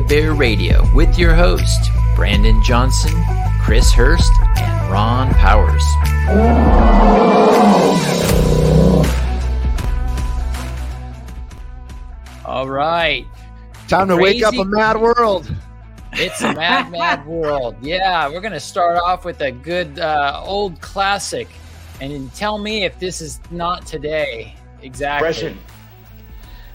to Wake the Bear Radio with your host, Brandon Johnson, Chris Hurst, and Ron Powers. All right. Time to wake up a mad world. It's a mad, mad world. Yeah, we're going to start off with a good uh, old classic. And tell me if this is not today. Exactly. Depression.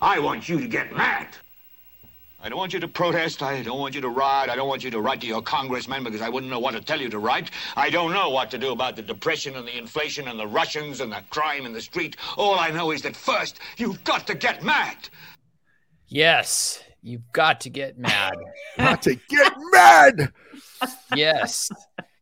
I want you to get mad. I don't want you to protest. I don't want you to riot. I don't want you to write to your congressman because I wouldn't know what to tell you to write. I don't know what to do about the depression and the inflation and the Russians and the crime in the street. All I know is that first, you've got to get mad. Yes, you've got to get mad. got to get mad. yes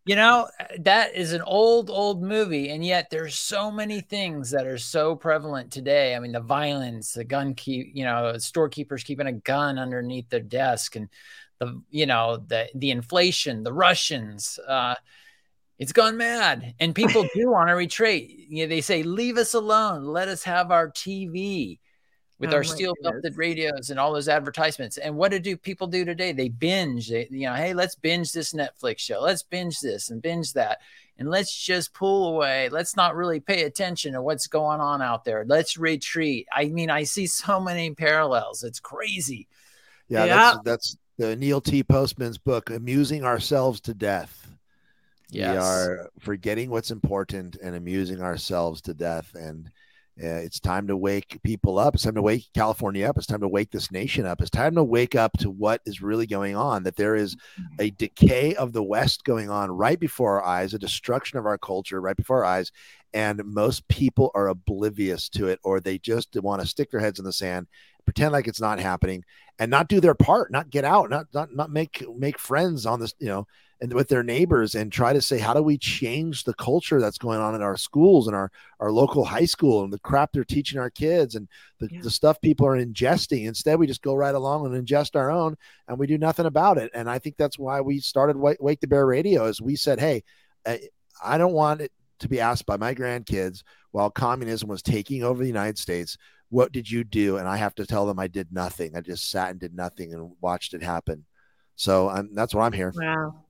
you know that is an old old movie and yet there's so many things that are so prevalent today. I mean the violence the gun keep you know storekeepers keeping a gun underneath their desk and the you know the the inflation the russians uh it's gone mad. And people do want to retreat. You know, they say leave us alone. Let us have our tv with oh our steel belted radios and all those advertisements. And what do people do today? They binge. They, you know, hey, let's binge this Netflix show. Let's binge this and binge that. And let's just pull away. Let's not really pay attention to what's going on out there. Let's retreat. I mean, I see so many parallels. It's crazy. Yeah, yeah. That's, that's the Neil T. Postman's book, Amusing Ourselves to Death. Yes. We are forgetting what's important and amusing ourselves to death. And uh, it's time to wake people up. It's time to wake California up. It's time to wake this nation up. It's time to wake up to what is really going on. That there is mm-hmm. a decay of the West going on right before our eyes, a destruction of our culture right before our eyes. And most people are oblivious to it, or they just want to stick their heads in the sand, pretend like it's not happening, and not do their part, not get out, not not not make make friends on this, you know, and with their neighbors and try to say how do we change the culture that's going on in our schools and our our local high school and the crap they're teaching our kids and the, yeah. the stuff people are ingesting? Instead we just go right along and ingest our own and we do nothing about it. And i think that's why we started wake, wake the bear radio is we said hey i don't want it to be asked by my grandkids while communism was taking over the united states what did you do? And i have to tell them i did nothing. I just sat and did nothing and watched it happen. So um, that's what i'm here. Wow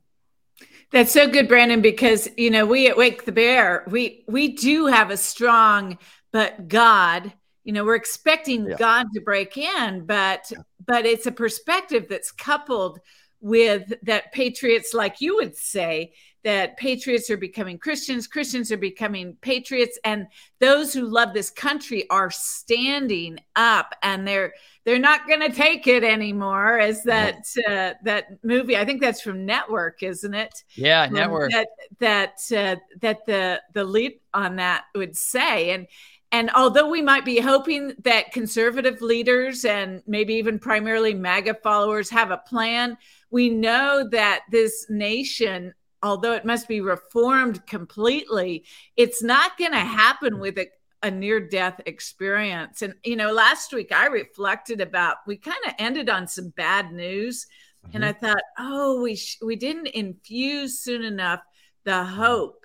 that's so good, Brandon, because you know, we at Wake the Bear, we we do have a strong but God, you know, we're expecting yeah. God to break in, but yeah. but it's a perspective that's coupled with that patriots, like you would say, that patriots are becoming Christians, Christians are becoming patriots, and those who love this country are standing up and they're they're not going to take it anymore. As that uh, that movie, I think that's from Network, isn't it? Yeah, um, Network. That that uh, that the the lead on that would say, and and although we might be hoping that conservative leaders and maybe even primarily MAGA followers have a plan, we know that this nation although it must be reformed completely, it's not going to happen with a, a near death experience. And, you know, last week I reflected about, we kind of ended on some bad news. Mm-hmm. And I thought, oh, we, sh- we didn't infuse soon enough the mm-hmm. hope.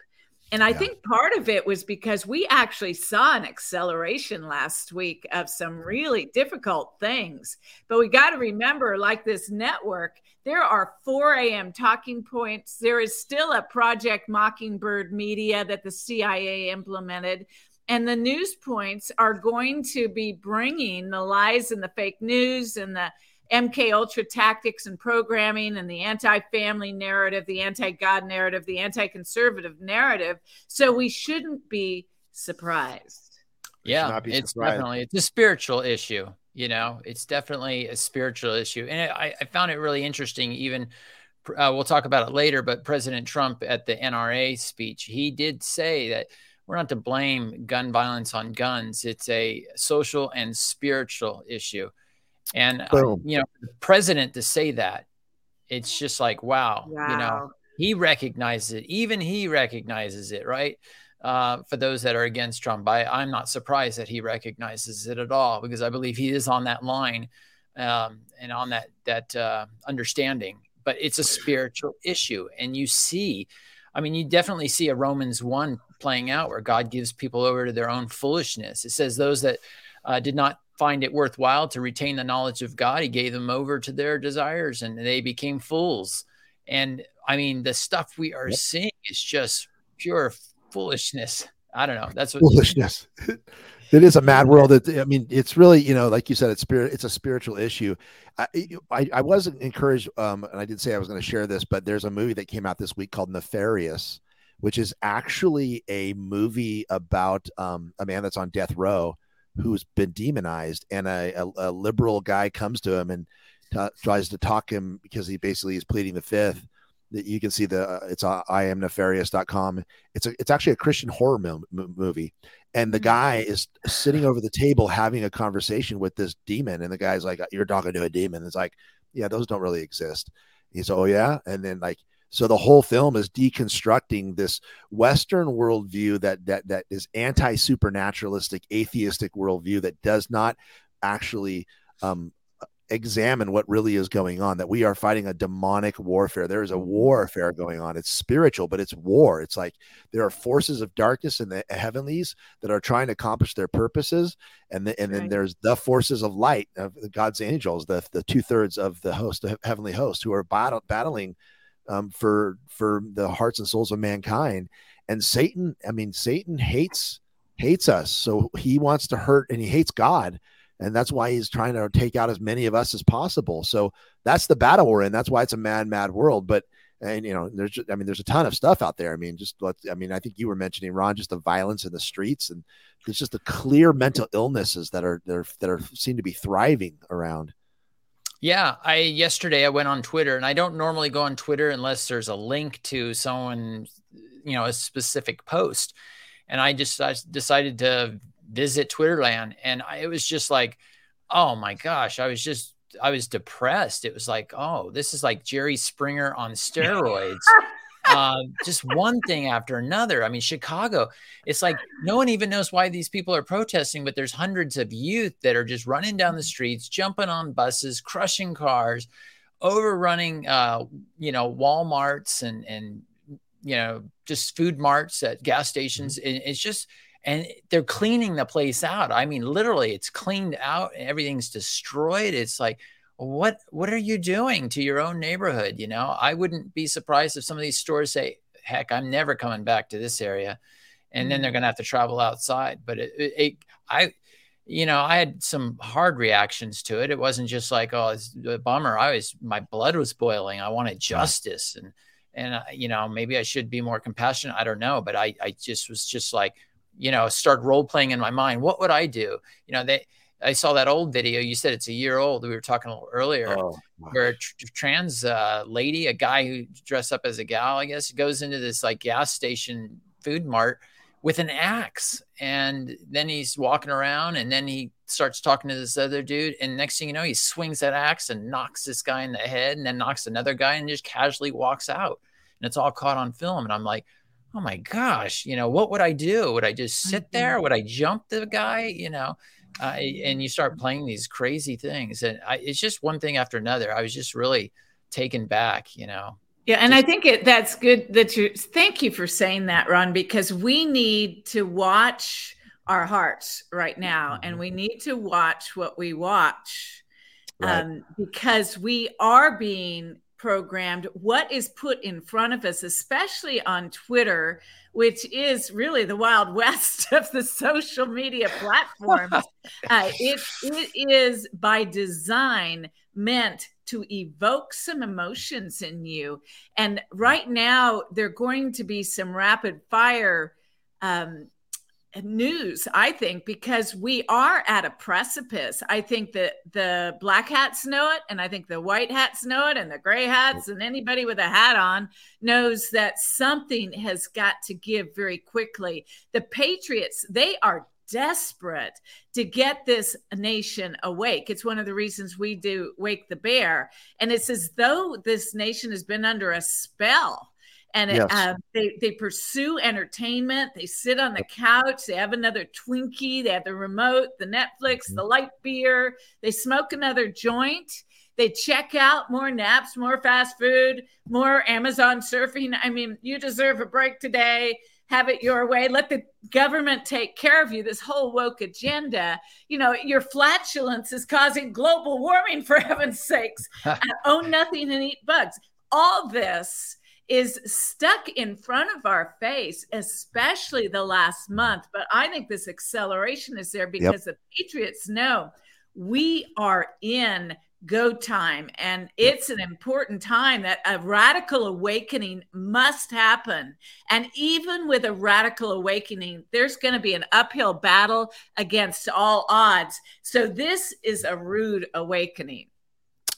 And I yeah. think part of it was because we actually saw an acceleration last week of some really difficult things. But we got to remember, like this network, there are 4 a.m. talking points. There is still a Project Mockingbird media that the CIA implemented. And the news points are going to be bringing the lies and the fake news and the MK Ultra tactics and programming and the anti-family narrative, the anti-God narrative, the anti-conservative narrative. So we shouldn't be surprised. Yeah, it's surprised. definitely it's a spiritual issue. You know, it's definitely a spiritual issue, and I, I found it really interesting. Even uh, we'll talk about it later, but President Trump at the NRA speech, he did say that we're not to blame gun violence on guns. It's a social and spiritual issue. And, uh, you know, the president to say that, it's just like, wow, wow. you know, he recognizes it. Even he recognizes it, right? Uh, for those that are against Trump, I, I'm not surprised that he recognizes it at all because I believe he is on that line um, and on that that uh, understanding. But it's a spiritual issue, and you see, I mean, you definitely see a Romans one playing out where God gives people over to their own foolishness. It says those that uh, did not find it worthwhile to retain the knowledge of God, He gave them over to their desires, and they became fools. And I mean, the stuff we are yep. seeing is just pure foolishness. I don't know. That's what foolishness. it is a mad world. It, I mean, it's really, you know, like you said, it's spirit. It's a spiritual issue. I, I, I wasn't encouraged, um, and I did say I was going to share this, but there's a movie that came out this week called Nefarious, which is actually a movie about um, a man that's on death row who's been demonized, and a, a, a liberal guy comes to him and t- tries to talk him because he basically is pleading the fifth. That you can see the uh, it's on iamnefarious.com it's a it's actually a christian horror mo- movie. And the mm-hmm. guy is sitting over the table having a conversation with this demon and the guy's like you're talking to a demon. It's like yeah those don't really exist. He's oh yeah? And then like so the whole film is deconstructing this western worldview that that that is anti-supernaturalistic atheistic worldview that does not actually um, examine what really is going on that we are fighting a demonic warfare. There is a warfare going on. It's spiritual but it's war. It's like there are forces of darkness in the heavenlies that are trying to accomplish their purposes and, the, and then there's the forces of light of god's angels the, the two-thirds of the host the heavenly host who are battle, battling um, for for the hearts and souls of mankind and satan i mean satan hates hates us so he wants to hurt and he hates god and that's why he's trying to take out as many of us as possible. So that's the battle we're in. That's why it's a mad, mad world. But and you know, there's just, I mean, there's a ton of stuff out there. I mean, just let I mean, I think you were mentioning Ron, just the violence in the streets, and there's just the clear mental illnesses that are there that are seem to be thriving around. Yeah, I yesterday I went on Twitter, and I don't normally go on Twitter unless there's a link to someone, you know, a specific post, and I just I decided to visit Twitterland, and I, it was just like, oh my gosh, I was just I was depressed. It was like, oh, this is like Jerry Springer on steroids. Uh, just one thing after another. I mean, Chicago, it's like no one even knows why these people are protesting, but there's hundreds of youth that are just running down the streets, jumping on buses, crushing cars, overrunning, uh, you know, Walmarts and and you know just food marts at gas stations. Mm-hmm. And it's just and they're cleaning the place out. I mean, literally, it's cleaned out and everything's destroyed. It's like, what what are you doing to your own neighborhood? You know, I wouldn't be surprised if some of these stores say, "Heck, I'm never coming back to this area," and then they're mm. going to have to travel outside. But it, it, it, I, you know, I had some hard reactions to it. It wasn't just like, "Oh, it's a bummer." I was, my blood was boiling. I wanted justice, and and uh, you know, maybe I should be more compassionate. I don't know, but I I just was just like you know, start role playing in my mind. What would I do? You know, they, I saw that old video. You said it's a year old. We were talking a little earlier, oh, where a tr- trans uh, lady, a guy who dressed up as a gal, I guess, goes into this like gas station food mart with an axe, and then he's walking around, and then he starts talking to this other dude, and next thing you know, he swings that axe and knocks this guy in the head, and then knocks another guy, and just casually walks out, and it's all caught on film. And I'm like, oh my gosh, you know, what would I do? Would I just sit there? Would I jump the guy? You know, uh, and you start playing these crazy things, and I, it's just one thing after another. I was just really taken back, you know. Yeah, and I think it, that's good that you. Thank you for saying that, Ron, because we need to watch our hearts right now, and we need to watch what we watch, right. um, because we are being programmed, what is put in front of us, especially on Twitter, which is really the wild west of the social media platforms. uh, it, it is by design meant to evoke some emotions in you. And right now, they're going to be some rapid fire um, news, I think, because we are at a precipice. I think that the black hats know it, and I think the white hats know it, and the gray hats, and anybody with a hat on knows that something has got to give very quickly. The Patriots, they are desperate to get this nation awake. It's one of the reasons we do Wake the Bear. And it's as though this nation has been under a spell and it, yes. uh, they they pursue entertainment. They sit on the couch. They have another Twinkie. They have the remote, the Netflix, mm-hmm. the light beer. They smoke another joint. They check out more naps, more fast food, more Amazon surfing. I mean, you deserve a break today. Have it your way. Let the government take care of you. This whole woke agenda, you know, your flatulence is causing global warming for heaven's sakes. own nothing and eat bugs. All this is stuck in front of our face, especially the last month. But I think this acceleration is there because yep. the Patriots know we are in go time and it's an important time that a radical awakening must happen and even with a radical awakening there's going to be an uphill battle against all odds so this is a rude awakening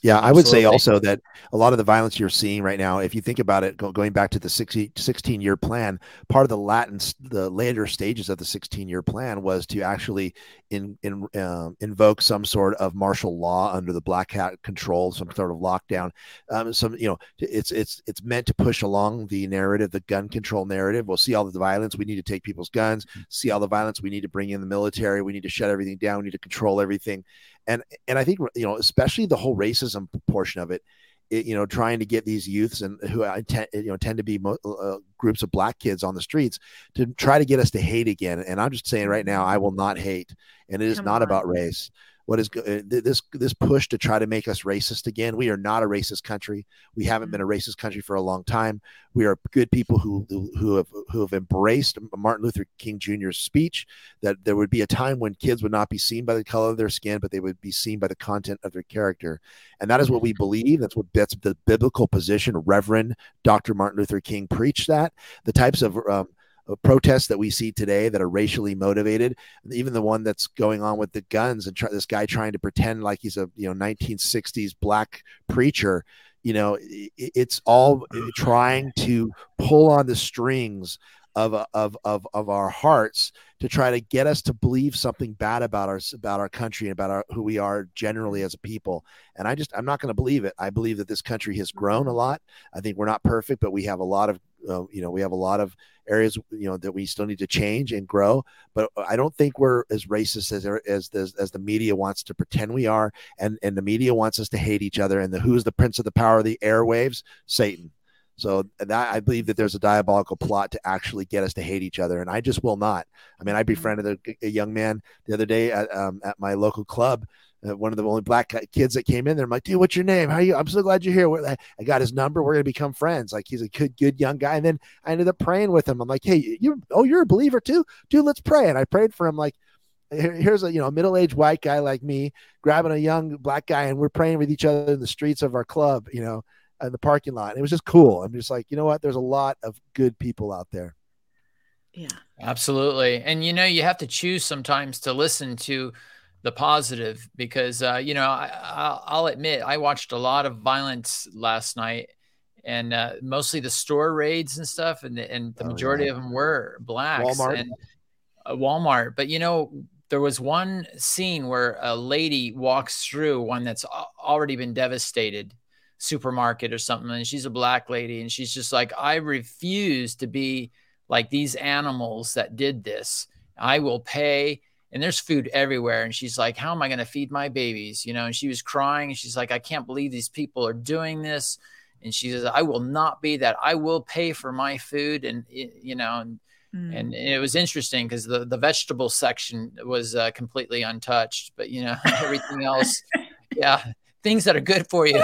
yeah, I would say also that a lot of the violence you're seeing right now, if you think about it, go, going back to the 60, 16 year plan, part of the Latin, the later stages of the 16 year plan was to actually in, in, um, invoke some sort of martial law under the black hat control, some sort of lockdown. Um, some, you know, it's, it's, it's meant to push along the narrative, the gun control narrative. We'll see all the violence. We need to take people's guns, mm-hmm. see all the violence. We need to bring in the military. We need to shut everything down. We need to control everything and and I think you know especially the whole racism portion of it, it you know trying to get these youths and who I tend you know tend to be mo- uh, groups of black kids on the streets to try to get us to hate again. And I'm just saying right now, I will not hate, and it is Come not on. about race what is uh, this this push to try to make us racist again. We are not a racist country. We haven't been a racist country for a long time. We are good people who who have who have embraced Martin Luther King Jr.'s speech that there would be a time when kids would not be seen by the color of their skin, but they would be seen by the content of their character, and that is what we believe. That's what that's the biblical position. Reverend Dr. Martin Luther King preached that. The types of um, protests that we see today that are racially motivated, even the one that's going on with the guns and try, this guy trying to pretend like he's a you know 1960s black preacher. You know, it, it's all mm-hmm. trying to pull on the strings of, of of of our hearts to try to get us to believe something bad about our about our country and about our, who we are generally as a people. And I just I'm not going to believe it. I believe that this country has grown a lot. I think we're not perfect, but we have a lot of uh, you know we have a lot of areas you know that we still need to change and grow but i don't think we're as racist as as as, as the media wants to pretend we are and and the media wants us to hate each other and the who's the prince of the power of the airwaves? Satan. So that I believe that there's a diabolical plot to actually get us to hate each other, and I just will not. I mean, I befriended a, a young man the other day at, um, at my local club, uh, one of the only black kids that came in there. I'm like, dude, what's your name? How you? I'm so glad you're here. I got his number. We're gonna become friends. Like he's a good, good young guy. And then I ended up praying with him. I'm like, hey, you, oh, you're a believer too, dude. Let's pray. And I prayed for him. Like, here's a you know middle-aged white guy like me grabbing a young black guy, and we're praying with each other in the streets of our club. You know, in the parking lot. It was just cool. I'm just like, you know what? There's a lot of good people out there. Yeah, absolutely. And you know, you have to choose sometimes to listen to the positive because uh, you know I, will admit I watched a lot of violence last night, and uh, mostly the store raids and stuff, and and the oh, majority yeah. of them were blacks Walmart. and uh, Walmart. But you know, there was one scene where a lady walks through one that's already been devastated supermarket or something, and she's a black lady, and she's just like, I refuse to be like these animals that did this. I will pay and there's food everywhere. And she's like, How am I going to feed my babies? You know, and she was crying. And she's like, I can't believe these people are doing this. And she says, I will not be that. I will pay for my food. And, you know, and, mm. and it was interesting because the, the vegetable section was uh, completely untouched, but, you know, everything else, yeah, things that are good for you.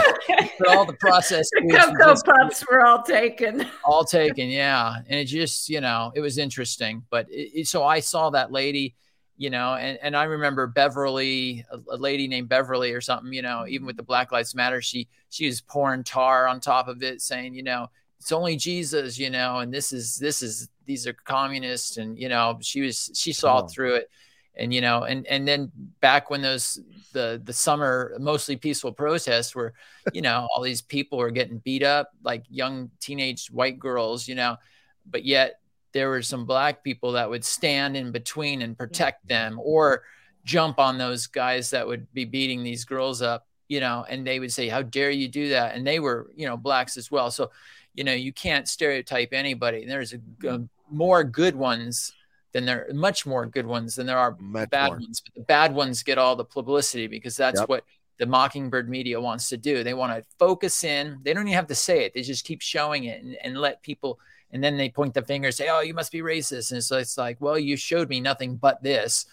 all the processed cocoa puffs were all taken. All taken, yeah. And it just, you know, it was interesting. But it, it, so I saw that lady you know, and, and I remember Beverly, a, a, lady named Beverly or something, you know, even mm-hmm. with the Black Lives Matter, she she was pouring tar on top of it, saying, you know, it's only Jesus, you know, and this is this is these are communists, and you know, she was she saw oh. through it, and you know, and and then back when those the the summer mostly peaceful protests were, you know, all these people were getting beat up like young teenage white girls, you know, but yet there were some black people that would stand in between and protect them or jump on those guys that would be beating these girls up you know and they would say how dare you do that? And they were you know blacks as well. So you know you can't stereotype anybody. There's a, a more good ones than there are much more good ones than there are much bad more. ones. But the bad ones get all the publicity because that's yep. what the mockingbird media wants to do. They want to focus in. They don't even have to say it. They just keep showing it and, and let people and then they point the finger say oh you must be racist and so it's like well you showed me nothing but this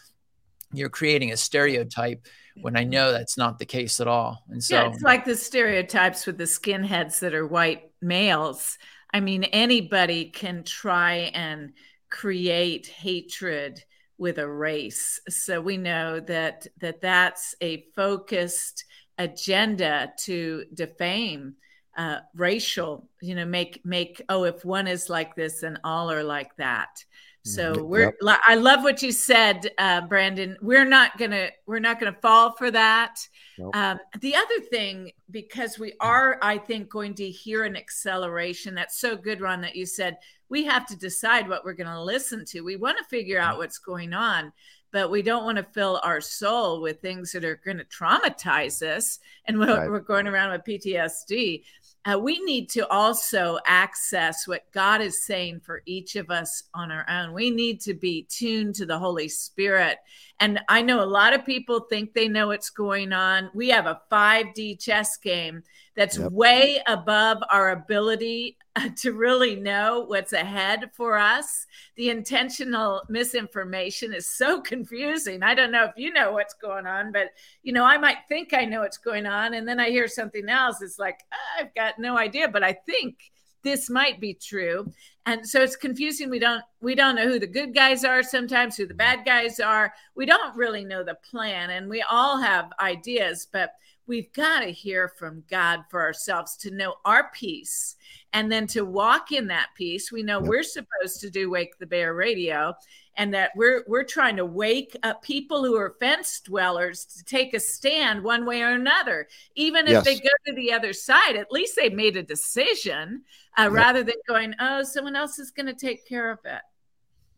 you're creating a stereotype when I mm-hmm. know that's not the case at all. And so yeah, it's like the stereotypes with the skinheads that are white males. I mean, anybody can try and create hatred with a race. So we know that that that's a focused agenda to defame uh, racial. You know, make make oh, if one is like this, then all are like that. So mm-hmm. we're yep. I love what you said, uh, Brandon. We're not gonna we're not gonna fall for that. Nope. Um, the other thing, because we are, I think, going to hear an acceleration. That's so good, Ron, that you said we have to decide what we're going to listen to. We want to figure out what's going on, but we don't want to fill our soul with things that are going to traumatize us. And we're, right. we're going around with PTSD uh, we need to also access what God is saying for each of us on our own. We need to be tuned to the Holy Spirit. And I know a lot of people think they know what's going on. We have a 5D chess game that's yep. way above our ability uh, to really know what's ahead for us. The intentional misinformation is so confusing. I don't know if you know what's going on, but you know, I might think I know what's going on and then I hear something else. It's like, oh, I've got no idea, but I think this might be true. And so it's confusing. We don't we don't know who the good guys are sometimes, who the bad guys are. We don't really know the plan and we all have ideas, but we've got to hear from God for ourselves to know our peace and then to walk in that peace. We know yep. we're supposed to do Wake the Bear Radio and that we're we're trying to wake up people who are fence dwellers to take a stand one way or another. Even if yes. they go to the other side, at least they made a decision uh, yep. rather than going, "Oh, someone else is going to take care of it."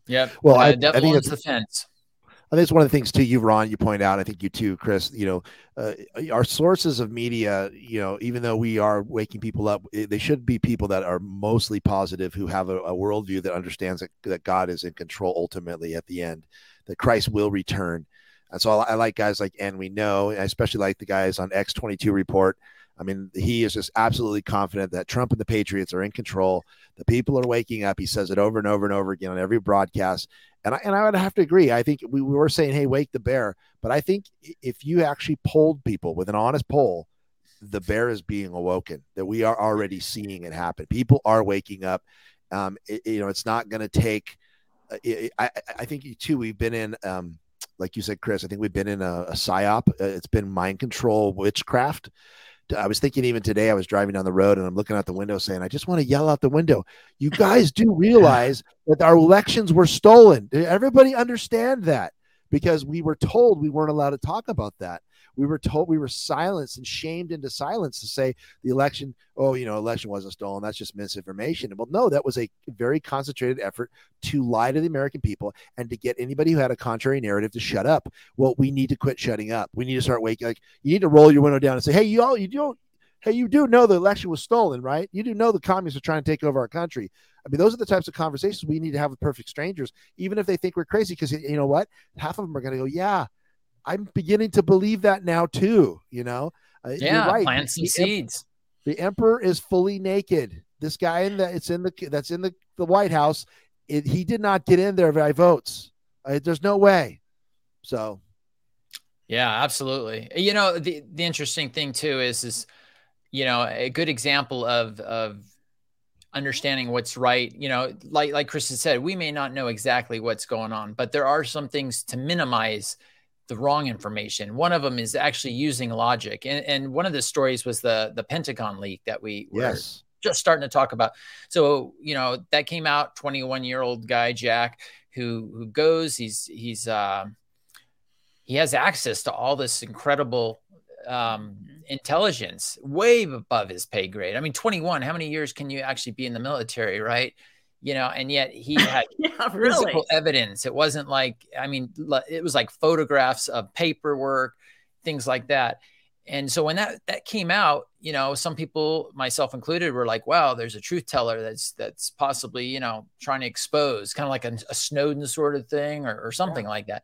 Yep. Well, uh, I, I think it's the fence. I think it's one of the things too. You, Ron, you point out. I think you too, Chris. You know, uh, our sources of media. You know, even though we are waking people up, they should be people that are mostly positive, who have a, a worldview that understands that, that God is in control ultimately at the end, that Christ will return. And so I, I like guys like, and we know, I especially like the guys on X22 report. I mean, he is just absolutely confident that Trump and the Patriots are in control. The people are waking up. He says it over and over and over again on every broadcast. And I, and I would have to agree. I think we, we were saying, hey, wake the bear. But I think if you actually polled people with an honest poll, the bear is being awoken, that we are already seeing it happen. People are waking up. Um, it, you know, it's not going to take, uh, it, I, I think you too, we've been in, um, like you said, Chris, I think we've been in a, a psyop. Uh, it's been mind control witchcraft. I was thinking even today, I was driving down the road and I'm looking out the window saying, I just want to yell out the window. You guys do realize that our elections were stolen. Everybody understand that because we were told we weren't allowed to talk about that we were told we were silenced and shamed into silence to say the election, oh, you know, election wasn't stolen. That's just misinformation. Well, no, that was a very concentrated effort to lie to the American people and to get anybody who had a contrary narrative to shut up. Well, we need to quit shutting up. We need to start waking. Like you need to roll your window down and say, hey, you all, you don't. Hey, you do know the election was stolen, right? You do know the communists are trying to take over our country. I mean, those are the types of conversations we need to have with perfect strangers, even if they think we're crazy. Because you know what, half of them are going to go, "Yeah, I'm beginning to believe that now too. You know, uh, yeah, right. plant some the seeds. the emperor is fully naked. This guy in the it's in the that's in the, the White House. It, he did not get in there by votes. Uh, there's no way. So, yeah, absolutely. You know, the the interesting thing too is is you know a good example of of understanding what's right you know like like chris has said we may not know exactly what's going on but there are some things to minimize the wrong information. One of them is actually using logic. And, and one of the stories was the the Pentagon leak that we yes. just starting to talk about. So you know that came out. Twenty one year old guy Jack who who goes. He's he's uh, he has access to all this incredible um, intelligence way above his pay grade. I mean, 21, how many years can you actually be in the military, right? You know, and yet he had yeah, really? physical evidence. It wasn't like, I mean, it was like photographs of paperwork, things like that. And so when that that came out, you know, some people, myself included, were like, "Wow, there's a truth teller that's that's possibly, you know, trying to expose, kind of like a, a Snowden sort of thing, or, or something yeah. like that."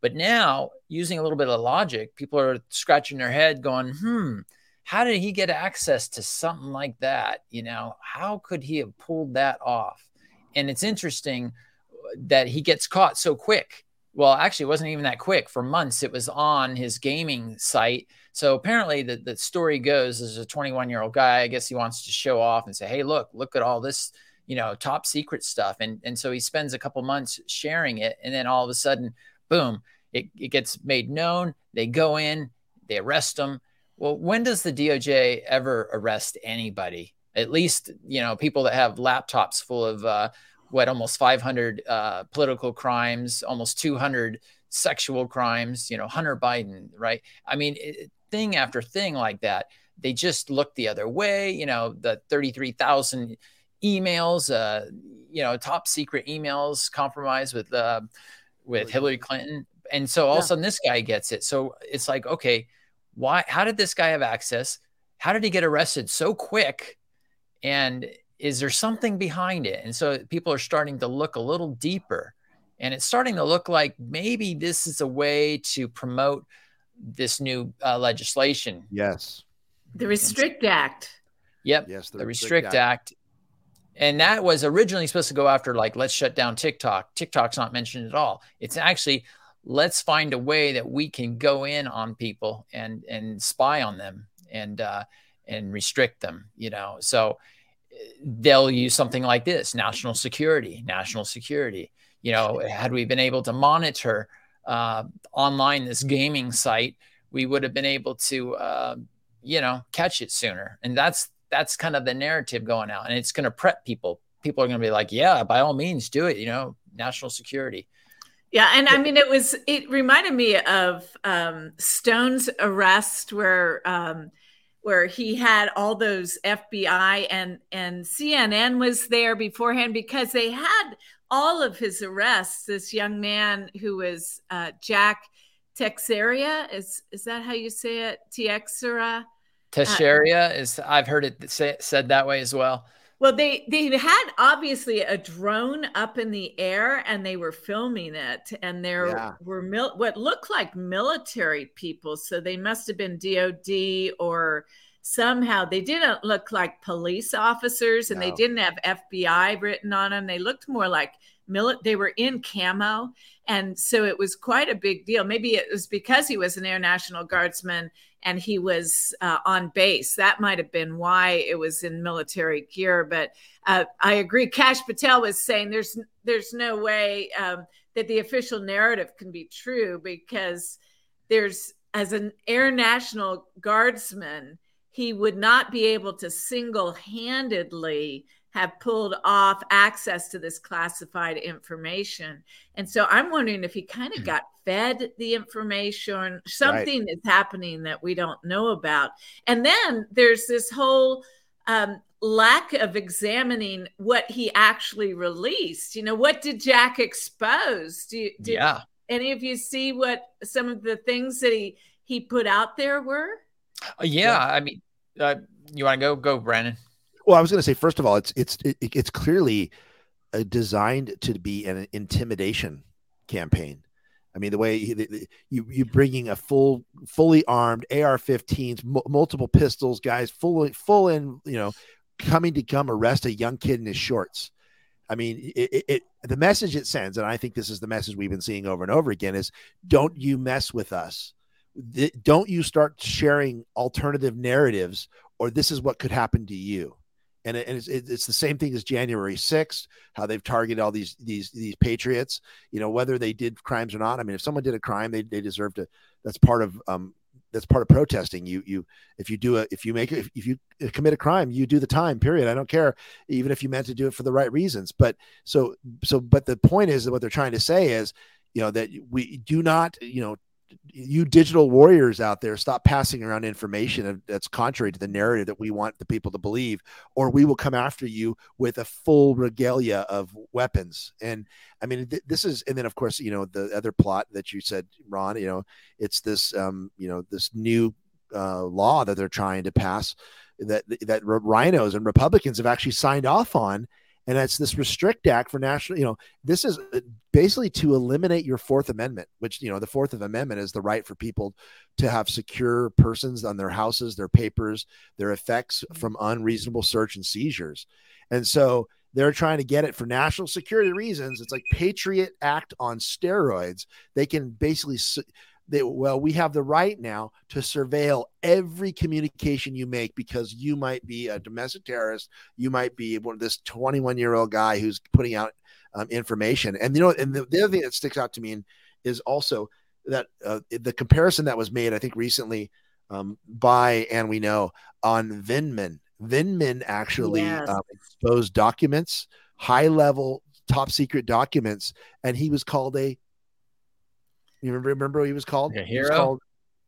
But now, using a little bit of logic, people are scratching their head going, hmm, how did he get access to something like that? You know, how could he have pulled that off? And it's interesting uh, that he gets caught so quick. Well, actually, it wasn't even that quick. For months, it was on his gaming site. So apparently, the, the story goes as a 21 year old guy, I guess he wants to show off and say, hey, look, look at all this, you know, top secret stuff. And, and so he spends a couple months sharing it. And then all of a sudden, boom, it, it gets made known. They go in, they arrest them. Well, when does the DOJ ever arrest anybody? At least, you know, people that have laptops full of uh, what almost 500 uh, political crimes, almost 200 sexual crimes, you know, Hunter Biden, right? I mean, it, thing after thing like that. They just look the other way, you know, the 33,000 emails, uh, you know, top secret emails compromised with uh, with Hillary Clinton. And so all yeah. of a sudden this guy gets it. So it's like, okay, why how did this guy have access? How did he get arrested so quick? And is there something behind it? And so people are starting to look a little deeper. And it's starting to look like maybe this is a way to promote this new uh, legislation. Yes. The Restrict Act. Yep. Yes. The, the Restrict, Restrict Act. Act and that was originally supposed to go after like let's shut down TikTok. TikTok's not mentioned at all. It's actually let's find a way that we can go in on people and and spy on them and uh, and restrict them. You know, so they'll use something like this: national security, national security. You know, had we been able to monitor uh, online this gaming site, we would have been able to, uh, you know, catch it sooner. And that's that's kind of the narrative going out, and it's going to prep people. People are going to be like, yeah, by all means, do it. You know, national security. Yeah, and I mean, it was. It reminded me of um, Stone's arrest, where um, where he had all those FBI and and CNN was there beforehand because they had all of his arrests. This young man who was uh, Jack Teixeira is is that how you say it? Teixeira. Teixeira uh, is I've heard it say, said that way as well. Well, they they had obviously a drone up in the air and they were filming it, and there yeah. were mil- what looked like military people, so they must have been DoD or somehow they didn't look like police officers, and no. they didn't have FBI written on them. They looked more like mili- They were in camo, and so it was quite a big deal. Maybe it was because he was an Air National Guardsman and he was uh, on base. That might have been why it was in military gear. But uh, I agree. Kash Patel was saying there's there's no way um, that the official narrative can be true because there's as an Air National Guardsman, he would not be able to single handedly have pulled off access to this classified information. And so I'm wondering if he kind of hmm. got fed the information, something right. is happening that we don't know about. And then there's this whole um, lack of examining what he actually released. You know, what did Jack expose? Do you, did yeah. any of you see what some of the things that he he put out there were? Uh, yeah, yeah, I mean, uh, you want to go? Go, Brandon. Well, I was going to say first of all, it's it's it, it's clearly uh, designed to be an intimidation campaign. I mean, the way you you bringing a full, fully armed AR-15s, m- multiple pistols, guys, full full in, you know, coming to come arrest a young kid in his shorts. I mean, it, it, it, the message it sends, and I think this is the message we've been seeing over and over again, is don't you mess with us. don't you start sharing alternative narratives, or this is what could happen to you and, it, and it's, it's the same thing as January 6th, how they've targeted all these these these patriots. You know whether they did crimes or not. I mean, if someone did a crime, they they deserve to. That's part of um, that's part of protesting. You you if you do it if you make it if you commit a crime, you do the time. Period. I don't care even if you meant to do it for the right reasons. But so so but the point is that what they're trying to say is you know that we do not you know you digital warriors out there stop passing around information that's contrary to the narrative that we want the people to believe or we will come after you with a full regalia of weapons. And i mean th- this is and then of course you know the other plot that you said ron you know it's this um you know this new uh, law that they're trying to pass that that RINOs and republicans have actually signed off on and it's this restrict act for national you know this is uh, basically to eliminate your fourth amendment which you know the fourth of amendment is the right for people to have secure persons on their houses their papers their effects from unreasonable search and seizures. And so they're trying to get it for national security reasons. It's like patriot act on steroids. They can basically they, well, we have the right now to surveil every communication you make because you might be a domestic terrorist. You might be one of this 21 year old guy who's putting out um, information. And you know, and the, the, other thing that sticks out to me is also that uh, the comparison that was made, I think, recently um, by and we know on Vindman. Vindman actually yes. um, exposed documents, high level, top secret documents, and he was called a you remember, remember what he was called? A hero. He was called,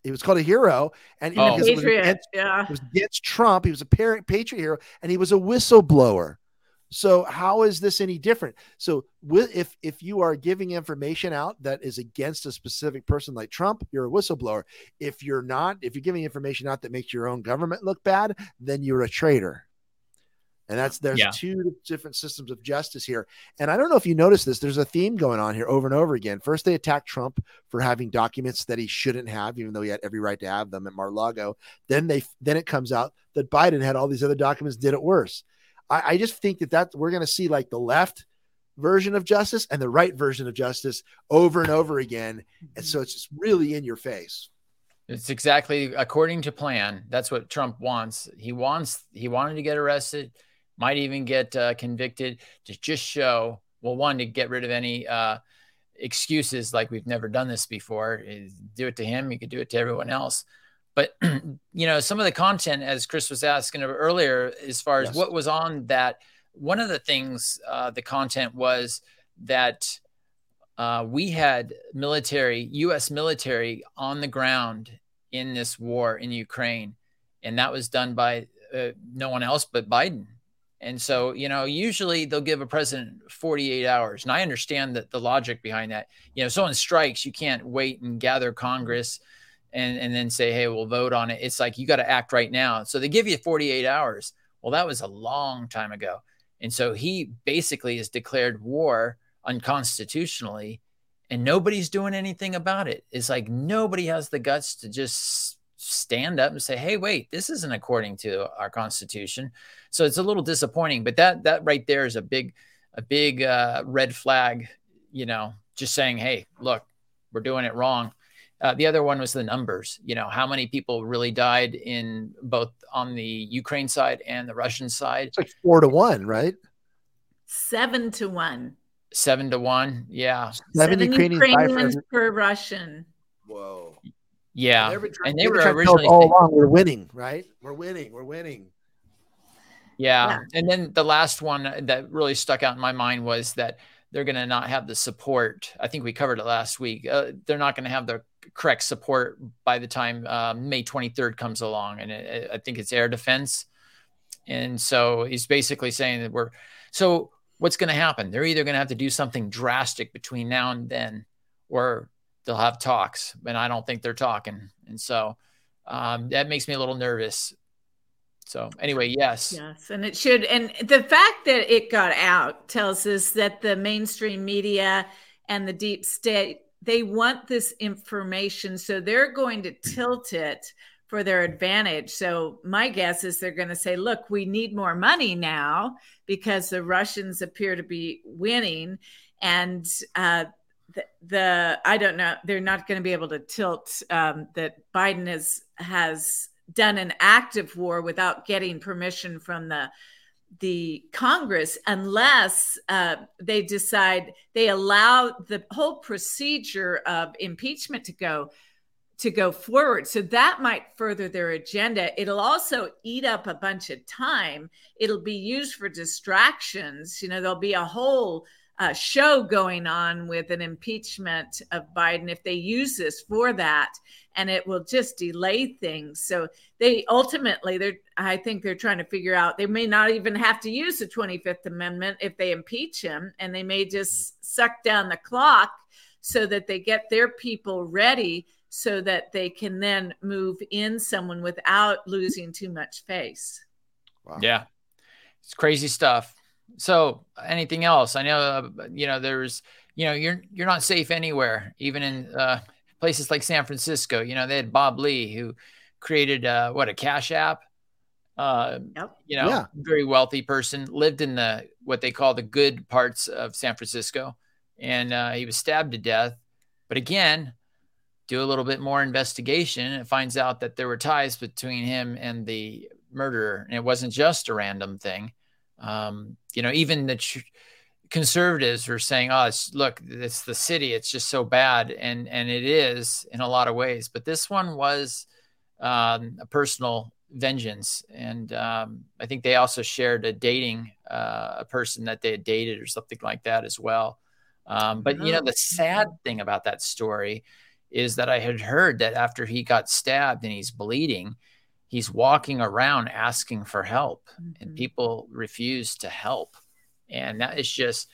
he was called a hero, and oh. Patriot, was against, yeah, it was against Trump. He was a patriot hero, and he was a whistleblower. So how is this any different? So if if you are giving information out that is against a specific person like Trump, you're a whistleblower. If you're not, if you're giving information out that makes your own government look bad, then you're a traitor. And that's there's yeah. two different systems of justice here. And I don't know if you noticed this, there's a theme going on here over and over again. First, they attack Trump for having documents that he shouldn't have, even though he had every right to have them at Mar-Lago. Then they then it comes out that Biden had all these other documents, did it worse. I, I just think that that we're gonna see like the left version of justice and the right version of justice over and over again. And so it's just really in your face. It's exactly according to plan. That's what Trump wants. He wants he wanted to get arrested might even get uh, convicted to just show, well, one, to get rid of any uh, excuses like we've never done this before. Do it to him, you could do it to everyone else. But, you know, some of the content, as Chris was asking earlier, as far as yes. what was on that, one of the things, uh, the content was that uh, we had military, U.S. military on the ground in this war in Ukraine. And that was done by uh, no one else but Biden. And so, you know, usually they'll give a president 48 hours. And I understand that the logic behind that. You know, someone strikes, you can't wait and gather Congress and, and then say, hey, we'll vote on it. It's like you got to act right now. So they give you 48 hours. Well, that was a long time ago. And so he basically has declared war unconstitutionally and nobody's doing anything about it. It's like nobody has the guts to just stand up and say, "Hey, wait, this isn't according to our Constitution." So it's a little disappointing, but that that right there is a big a big uh, red flag. You know, just saying, "Hey, look, we're doing it wrong." Uh, the other one was the numbers. You know, how many people really died in both on the Ukraine side and the Russian side? It's like four to one, right? Seven to one. Seven to one. Yeah. Seven, Seven Ukrainians, Ukrainians per Russian. Whoa. Yeah, and, and they were originally all along we're winning, right? We're winning, we're winning. Yeah. yeah. and then the last one that really stuck out in my mind was that they're going to not have the support. I think we covered it last week. Uh, they're not going to have the correct support by the time uh, May 23rd comes along, and it, it, I think it's air defense. And so he's basically saying that we're so. What's going to happen? They're either going to have to do something drastic between now and then, or they'll have talks, and I don't think they're talking. And so um, that makes me a little nervous. So anyway, yes, yes, and it should. And the fact that it got out tells us that the mainstream media and the deep state they want this information, so they're going to tilt it for their advantage. So my guess is they're going to say, "Look, we need more money now because the Russians appear to be winning." And uh, the, the I don't know they're not going to be able to tilt um, that Biden has has done an active war without getting permission from the the Congress unless uh, they decide they allow the whole procedure of impeachment to go to go forward. So that might further their agenda. It'll also eat up a bunch of time. It'll be used for distractions. You know, there'll be a whole uh, show going on with an impeachment of Biden if they use this for that, and it will just delay things. So they ultimately, they're I think they're trying to figure out they may not even have to use the 25th Amendment if they impeach him, and they may just suck down the clock so that they get their people ready so that they can then move in someone without losing too much face. Wow. Yeah. It's crazy stuff. So, anything else? I know uh, you know there's you know you're you're not safe anywhere, even in uh, places like San Francisco. You know they had Bob Lee who created uh, what a Cash App. Uh, yep. You know, yeah. very wealthy person lived in the what they call the good parts of San Francisco, and uh, he was stabbed to death. But again, do a little bit more investigation and finds out that there were ties between him and the murderer. And it wasn't just a random thing. Um, you know, even the tr- conservatives were saying, "Oh, it's, look, it's the city. It's just so bad," and and it is in a lot of ways. But this one was um, a personal vengeance, and um, I think they also shared a dating uh, a person that they had dated or something like that as well. Um, but you know, the sad thing about that story is that I had heard that after he got stabbed and he's bleeding, he's walking around asking for help mm-hmm. and people refuse to help. And that is just,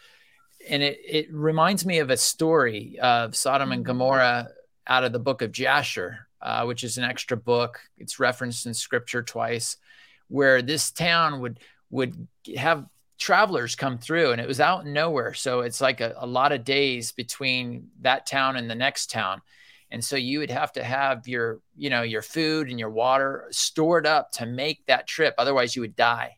and it, it reminds me of a story of Sodom and mm-hmm. Gomorrah out of the book of Jasher, uh, which is an extra book. It's referenced in scripture twice, where this town would would have travelers come through and it was out in nowhere. So it's like a, a lot of days between that town and the next town and so you would have to have your you know your food and your water stored up to make that trip. Otherwise you would die.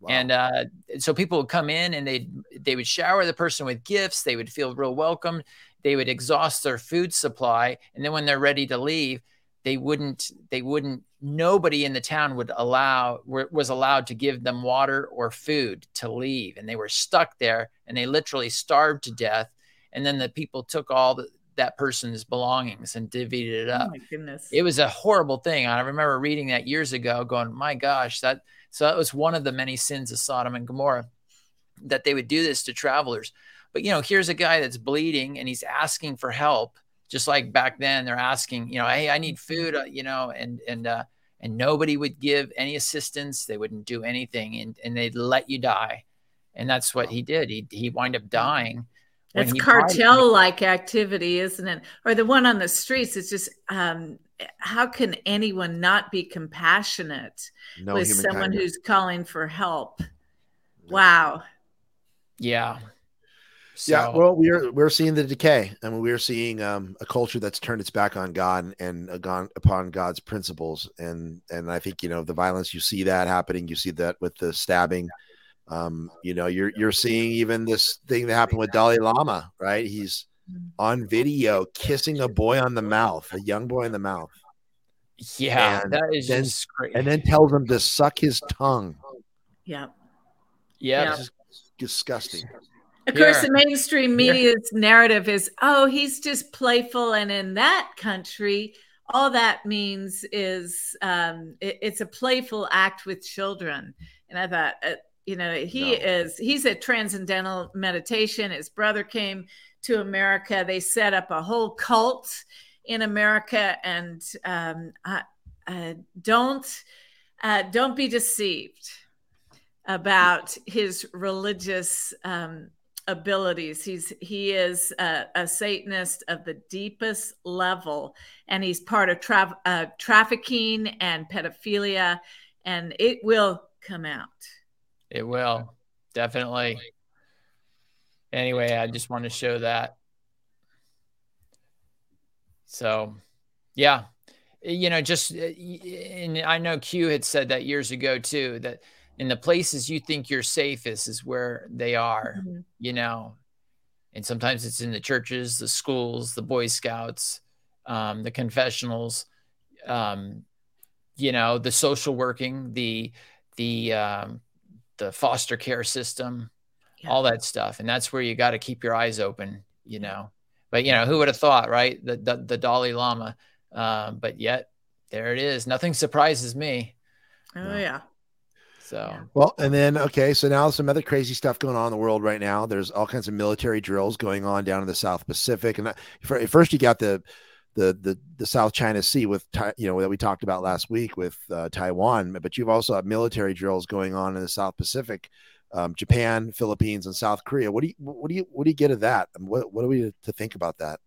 Wow. and uh, so people would come in and they they would shower the person with gifts. They would feel real welcome. They would exhaust their food supply. And then when they're ready to leave they wouldn't they wouldn't nobody in the town would allow was allowed to give them water or food to leave. And they were stuck there and they literally starved to death. And then the people took all the, that person's belongings and divvied it oh up. Oh my goodness. It was a horrible thing. I remember reading that years ago going, my gosh, that so that was one of the many sins of Sodom and Gomorrah that they would do this to travelers. But you know, here's a guy that's bleeding and he's asking for help, just like back then they're asking, you know, hey, I need food, uh, you know, and and uh and nobody would give any assistance. They wouldn't do anything and, and they'd let you die. And that's what he did. He he wind up dying it's cartel like activity, isn't it? Or the one on the streets. It's just um, how can anyone not be compassionate no with someone who's calling for help? Wow. Yeah. So. Yeah, well, we're we're seeing the decay. I mean, we're seeing um, a culture that's turned its back on God and uh, gone upon God's principles, and and I think you know the violence. You see that happening. You see that with the stabbing. Um, you know, you're you're seeing even this thing that happened with Dalai Lama, right? He's on video kissing a boy on the mouth, a young boy in the mouth. Yeah, and that is then, just great. And then tells him to suck his tongue. Yeah. Yeah. disgusting. Of course, the mainstream media's narrative is, oh, he's just playful. And in that country, all that means is um, it, it's a playful act with children. And I thought, uh, you know he no. is he's a transcendental meditation. His brother came to america. They set up a whole cult in america. And um, uh, uh, don't uh, don't be deceived about his religious um, abilities. He's he is a, a, satanist of the deepest level. And he's part of tra- uh, trafficking and pedophilia. And it will come out it will definitely. Anyway, I just want to show that. So, yeah, you know, just and I know Q had said that years ago too. That in the places you think you're safest is where they are. Mm-hmm. You know, and sometimes it's in the churches, the schools, the Boy Scouts, um, the confessionals, um, you know, the social working, the the um, the foster care system, yeah. all that stuff. And that's where you got to keep your eyes open, you know. But you know, who would have thought, right? The the, the Dalai Lama Uh, but yet there it is. Nothing surprises me. Oh no. yeah. So well, and then okay, so now some other crazy stuff going on in the world right now. There's all kinds of military drills going on down in the South Pacific, and first you got the the the the South China Sea with you know that we talked about last week with uh, Taiwan, but you've also had military drills going on in the South Pacific, um, Japan, Philippines, and South Korea. What do you what do you what do you get of that? What what are we to think about that?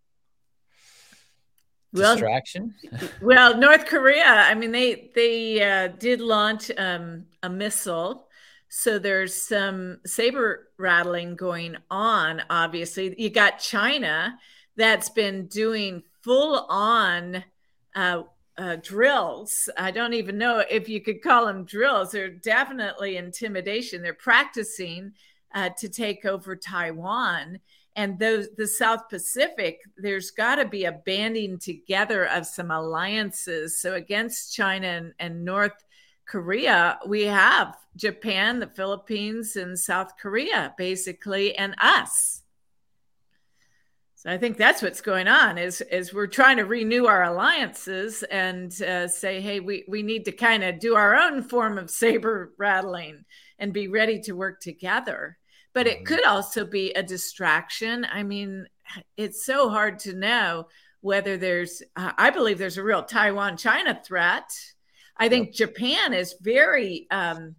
well, distraction. well, North Korea. I mean, they they uh, did launch um, a missile, so there's some saber rattling going on. Obviously, you got China that's been doing full on. Uh, uh, drills. I don't even know if you could call them drills. They're definitely intimidation. They're practicing uh, to take over Taiwan and those the South Pacific, there's got to be a banding together of some alliances. So against China and, and North Korea, we have Japan, the Philippines, and South Korea, basically, and us. I think that's what's going on is is we're trying to renew our alliances and uh, say, hey, we we need to kind of do our own form of saber rattling and be ready to work together but it mm-hmm. could also be a distraction. I mean, it's so hard to know whether there's, uh, I believe there's a real Taiwan China threat. I think Japan is very, um,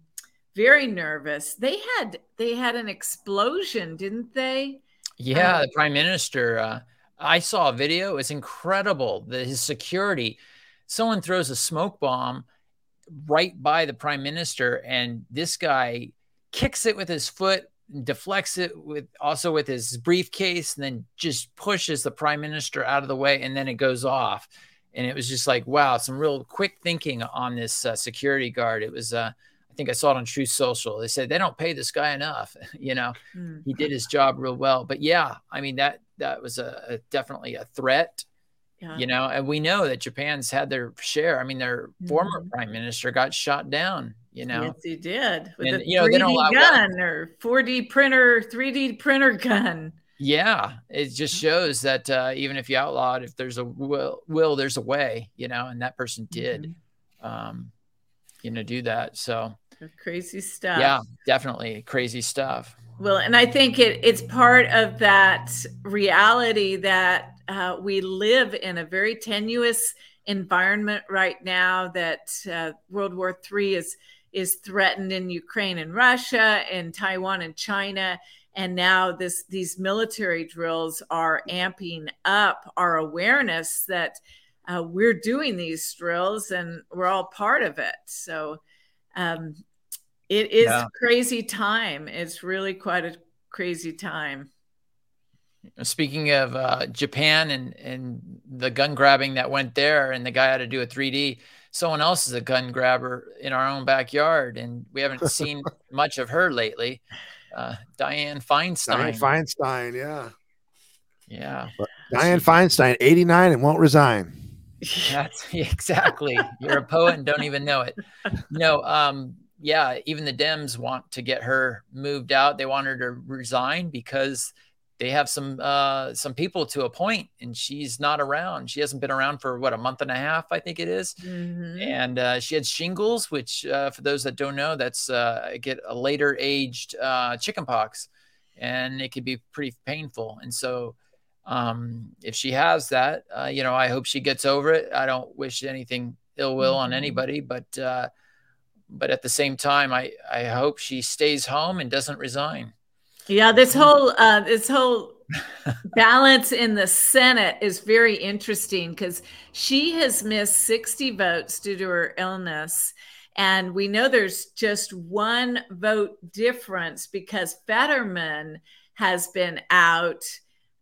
very nervous. They had they had an explosion, didn't they? Yeah, um, the prime minister. Uh, I saw a video. It's incredible. The, his security. Someone throws a smoke bomb right by the prime minister, and this guy kicks it with his foot, deflects it with also with his briefcase and then just pushes the prime minister out of the way and then it goes off and it was just like wow some real quick thinking on this uh, security guard it was uh, i think i saw it on Truth Social. They said they don't pay this guy enough you know? Mm. he did his job real well. But yeah i mean that that was a, a definitely a threat yeah. you know? And we know that japan's had their share. I mean their mm. former prime minister got shot down you know? Yes he did with and, a you know 3d gun or 4d printer 3d printer gun. Yeah it just shows that uh, even if you outlaw it if there's a will will there's a way you know? And that person did. Mm-hmm. um you know do that. So crazy stuff. yeah definitely crazy stuff. Well and i think it it's part of that reality that uh, we live in a very tenuous environment right now that uh, world war iii is is threatened in Ukraine and Russia and Taiwan and China. And now this these military drills are amping up our awareness that uh, we're doing these drills and we're all part of it. So um, it is yeah. crazy time. It's really quite a crazy time. Speaking of uh, Japan and and the gun grabbing that went there, and the guy had to do a 3D someone else is a gun grabber in our own backyard, and we haven't seen much of her lately. Uh, Dianne Feinstein. Dianne Feinstein, yeah. Yeah. Diane Feinstein, 89 and won't resign. That's exactly. You're a poet and don't even know it. No, um, yeah, even the Dems want to get her moved out. They want her to resign because – they have some uh, some people to appoint, and she's not around. She hasn't been around for what a month and a half, I think it is. Mm-hmm. And uh, she had shingles, which uh, for those that don't know, that's uh, get a later aged uh, chickenpox, and it can be pretty painful. And so, um, if she has that, uh, you know, I hope she gets over it. I don't wish anything ill will mm-hmm. on anybody, but uh, but at the same time, I I hope she stays home and doesn't resign. Yeah, this whole uh, this whole balance in the Senate is very interesting because she has missed 60 votes due to her illness. And we know there's just one vote difference because Fetterman has been out.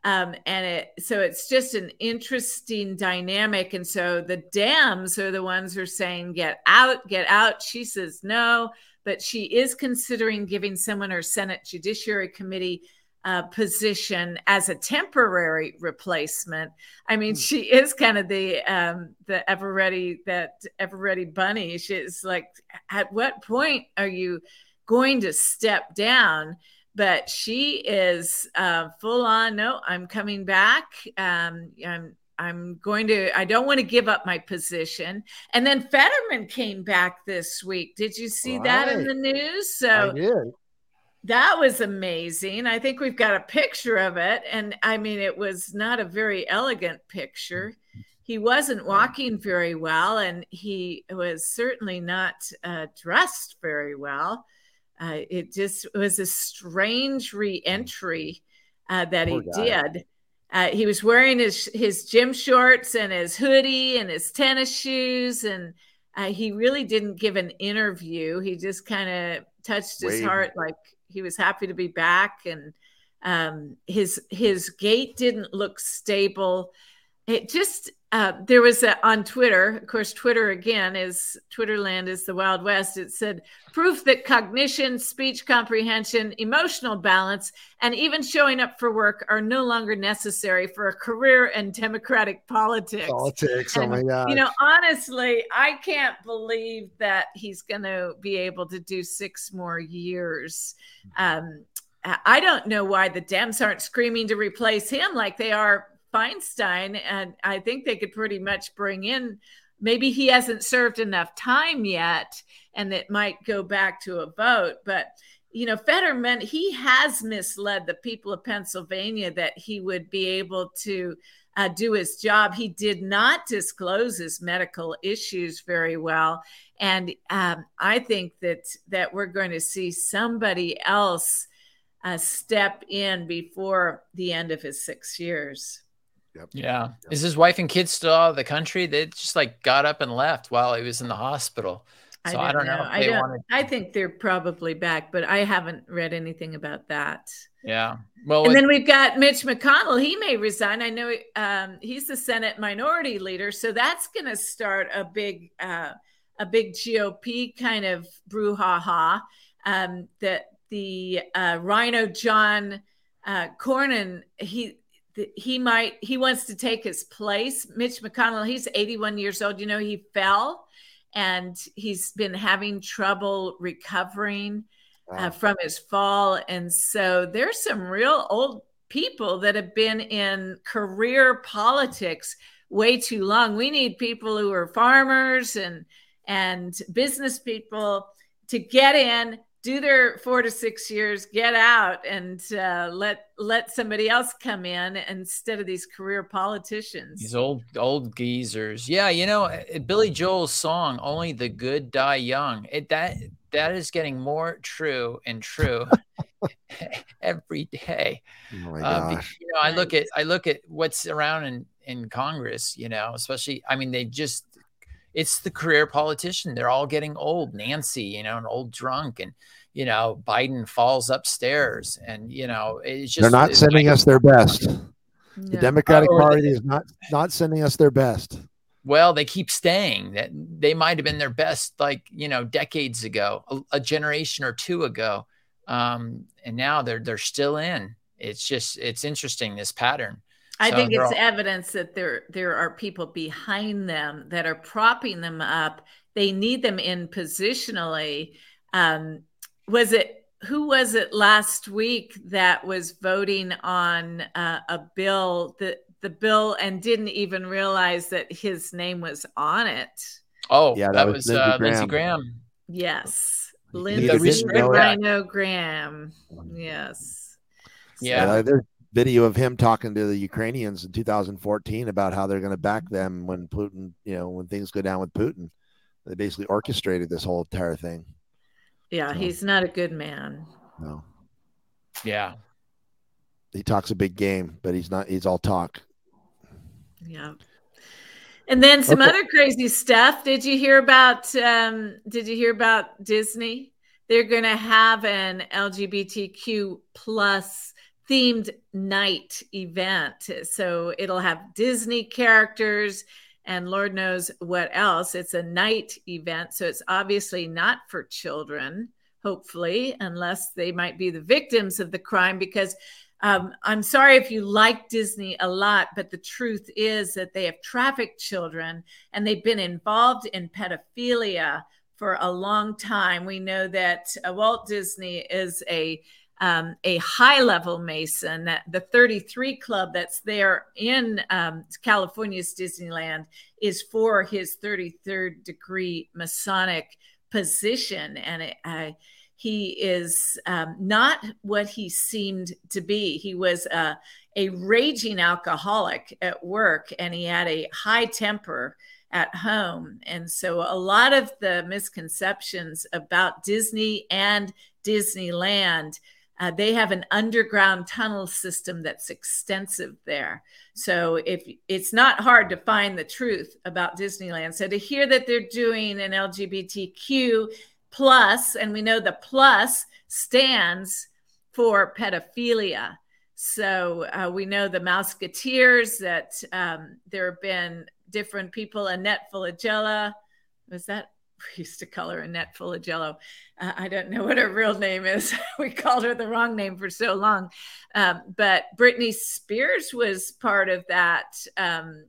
Um, and it so it's just an interesting dynamic. And so the Dems are the ones who are saying, get out, get out. She says no but she is considering giving someone her Senate Judiciary Committee uh, position as a temporary replacement. I mean, mm. she is kind of the um, the ever ready that ever ready bunny. She's like, at what point are you going to step down? But she is uh, full on. No, I'm coming back. Um, I'm I'm going to. I don't want to give up my position. And then Fetterman came back this week. Did you see right. that in the news? So that was amazing. I think we've got a picture of it, and I mean, it was not a very elegant picture. He wasn't walking very well, and he was certainly not uh, dressed very well. Uh, it just was a strange reentry uh, that Poor he guy. did. Uh, he was wearing his his gym shorts and his hoodie and his tennis shoes, and uh, he really didn't give an interview. He just kind of touched his Wave. heart like he was happy to be back, and um, his his gait didn't look stable. It just uh, there was a, on Twitter, of course, Twitter again is Twitterland is the Wild West. It said proof that cognition, speech comprehension, emotional balance, and even showing up for work are no longer necessary for a career in democratic politics. Politics, oh and, oh my God. You know, honestly, I can't believe that he's going to be able to do six more years. Um, I don't know why the Dems aren't screaming to replace him like they are Feinstein, and I think they could pretty much bring in. Maybe he hasn't served enough time yet, and it might go back to a vote. But you know, Fetterman, he has misled the people of Pennsylvania that he would be able to uh, do his job. He did not disclose his medical issues very well, and um, I think that that we're going to see somebody else uh, step in before the end of his six years. Yep. Yeah. Yep. Is his wife and kids still out of the country? They just like got up and left while he was in the hospital. So I don't, I don't know. know I, don't, wanted... I think they're probably back, but I haven't read anything about that. Yeah. Well, and then we've got Mitch McConnell. He may resign. I know um, he's the Senate minority leader, so that's going to start a big, uh, a big GOP kind of brouhaha. Um, that the uh, RINO John uh, Cornyn, he he might he wants to take his place. Mitch McConnell, he's 81 years old. You know, he fell and he's been having trouble recovering uh, wow. uh, from his fall. And so there's some real old people that have been in career politics way too long. We need people who are farmers and and business people to get in do their four to six years, get out, and uh, let let somebody else come in instead of these career politicians. These old old geezers. Yeah, you know, uh, Billy Joel's song "Only the Good Die Young." It that that is getting more true and true every day. Oh my uh, gosh. you know, I look at I look at what's around in in Congress. You know, especially I mean, they just it's the career politician. They're all getting old. Nancy, you know, an old drunk, and you know, Biden falls upstairs, and you know, it's just they're not sending like, us their best. The Democratic oh, Party is not not sending us their best. Well, they keep staying. That they might have been their best, like you know, decades ago, a, a generation or two ago, um, and now they're they're still in. It's just it's interesting this pattern. I so think it's all- evidence that there there are people behind them that are propping them up. They need them in positionally. Um, was it who was it last week that was voting on uh, a bill that the bill and didn't even realize that his name was on it? Oh, yeah, that, that was, Lindsey, uh, Graham. Lindsey Graham. Yes, Lindsey Graham. Yes. Yeah, so, there's video of him talking to the Ukrainians in 2014 about how they're going to back them when Putin, you know, when things go down with Putin. They basically orchestrated this whole entire thing. Yeah, so, he's not a good man. No. Yeah. He talks a big game, but he's not, he's all talk. Yeah. And then some okay. other crazy stuff. Did you hear about um did you hear about Disney? They're going to have an LGBTQ plus themed night event. So it'll have Disney characters and Lord knows what else. It's a night event. So it's obviously not for children, hopefully, unless they might be the victims of the crime. Because um, I'm sorry if you like Disney a lot, but the truth is that they have trafficked children and they've been involved in pedophilia for a long time. We know that uh, Walt Disney is a um, a high level Mason, the 33 Club that's there in um, California's Disneyland is for his 33rd degree Masonic position. And it, he is um, not what he seemed to be. He was a raging alcoholic at work and he had a high temper at home. And so a lot of the misconceptions about Disney and Disneyland uh, they have an underground tunnel system that's extensive there. So if it's not hard to find the truth about Disneyland. So to hear that they're doing an LGBTQ plus, and we know the plus stands for pedophilia. So uh, we know the Mouseketeers that um, there have been different people. Annette Funicello, was that we used to call her Annette Funicello. Uh, I don't know what her real name is. we called her the wrong name for so long. Um, but Britney Spears was part of that um,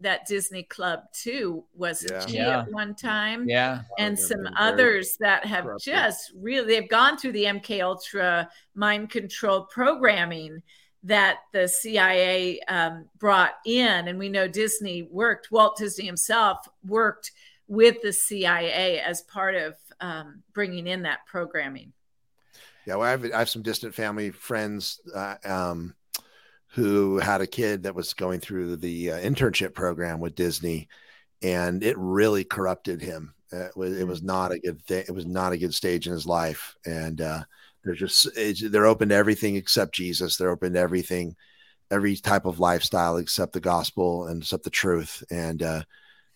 that Disney Club too, wasn't yeah. she yeah. at one time? Yeah, and some others that have corrupted. just really they've gone through the MK Ultra mind control programming that the CIA um, brought in, and we know Disney worked. Walt Disney himself worked with the CIA as part of um, bringing in that programming. Yeah, well, I have, I have some distant family friends uh, um, who had a kid that was going through the uh, internship program with Disney, and it really corrupted him. Uh, it was, it was not a good thing. It was not a good stage in his life, and uh, they're just they're open to everything except Jesus. They're open to everything, every type of lifestyle except the gospel and except the truth. And uh,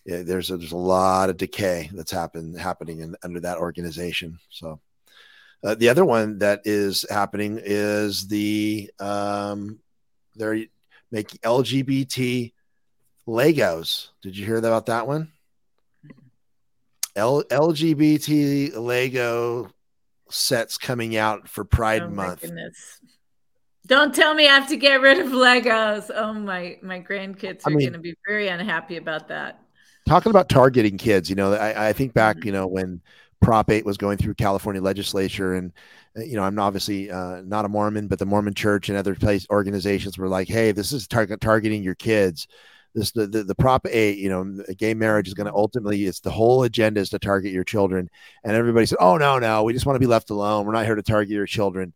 there's a, there's a lot of decay that's happened happening in, under that organization. So uh, the other one that is happening is the um, they're making LGBT Legos. Did you hear about that one? L- LGBT Lego sets coming out for Pride oh Month. Goodness. Don't tell me I have to get rid of Legos. Oh my my grandkids are I mean, going to be very unhappy about that talking about targeting kids, you know, I, I think back, mm-hmm. you know, when Prop 8 was going through California legislature and uh, you know, I'm obviously uh, not a Mormon, but the Mormon church and other place organizations were like, "Hey, this is target targeting your kids." This the, the, the Prop 8, you know, gay marriage is going to ultimately it's the whole agenda is to target your children. And everybody said, "Oh no, no, we just want to be left alone. We're not here to target your children."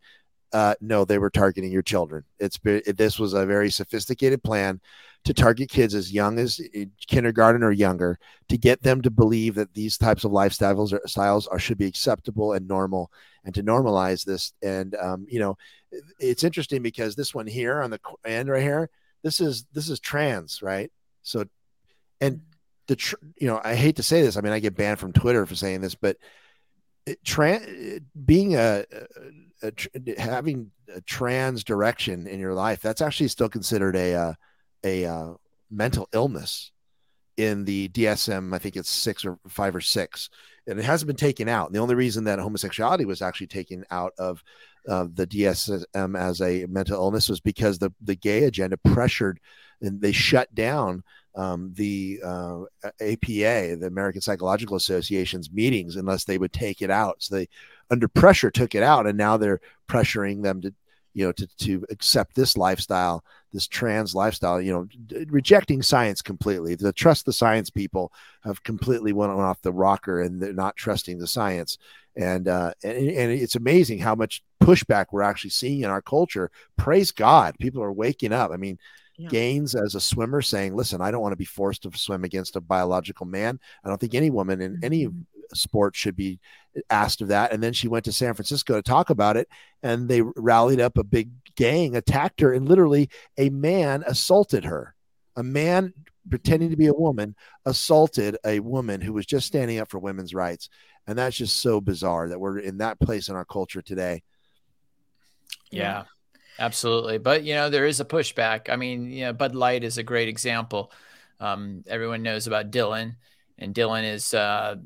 Uh, no, they were targeting your children. It's it, this was a very sophisticated plan to target kids as young as eh, kindergarten or younger to get them to believe that these types of lifestyles or styles are should be acceptable and normal and to normalize this. And um, you know it's interesting because this one here on the end right here this is this is trans right? So and the tr- you know i hate to say this i mean i get banned from twitter for saying this but trans being a, a, a, having a trans direction in your life that's actually still considered a, a a uh, mental illness in the DSM. I think it's six or five or six, and it hasn't been taken out. And the only reason that homosexuality was actually taken out of uh, the DSM as a mental illness was because the the gay agenda pressured and they shut down um, the uh, APA, the American Psychological Association's meetings, unless they would take it out. So they, under pressure, took it out, and now they're pressuring them to you know to to accept this lifestyle this trans lifestyle you know d- rejecting science completely. The trust the science people have completely went off the rocker and they're not trusting the science. And uh and, and it's amazing how much pushback we're actually seeing in our culture. Praise god people are waking up. I mean yeah. Gaines as a swimmer saying, "Listen, I don't want to be forced to swim against a biological man. I don't think any woman in any mm-hmm sport should be asked of that. And then she went to San Francisco to talk about it, and they rallied up a big gang, attacked her, and literally a man assaulted her. A man pretending to be a woman assaulted a woman who was just standing up for women's rights. And that's just so bizarre that we're in that place in our culture today. Yeah, absolutely. But, you know, there is a pushback. I mean, you know, Bud Light is a great example. Um, everyone knows about Dylan, and Dylan has uh,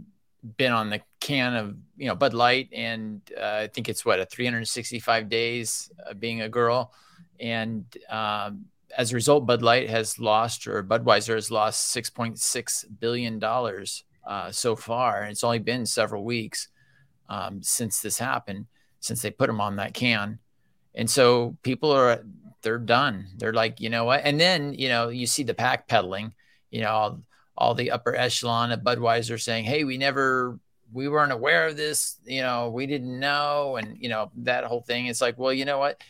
been on the can of you know Bud Light, and uh, I think it's what a 365 days uh, being a girl, and um, as a result, Bud Light has lost, or Budweiser has lost 6.6 billion dollars uh, so far, and it's only been several weeks um, since this happened, since they put them on that can. And so people are they're done. They're like, you know what? And then, you know, you see the pack peddling, you know, all, all the upper echelon of Budweiser saying, Hey, we never, we weren't aware of this, you know, we didn't know. And, you know, that whole thing. It's like, well, you know what?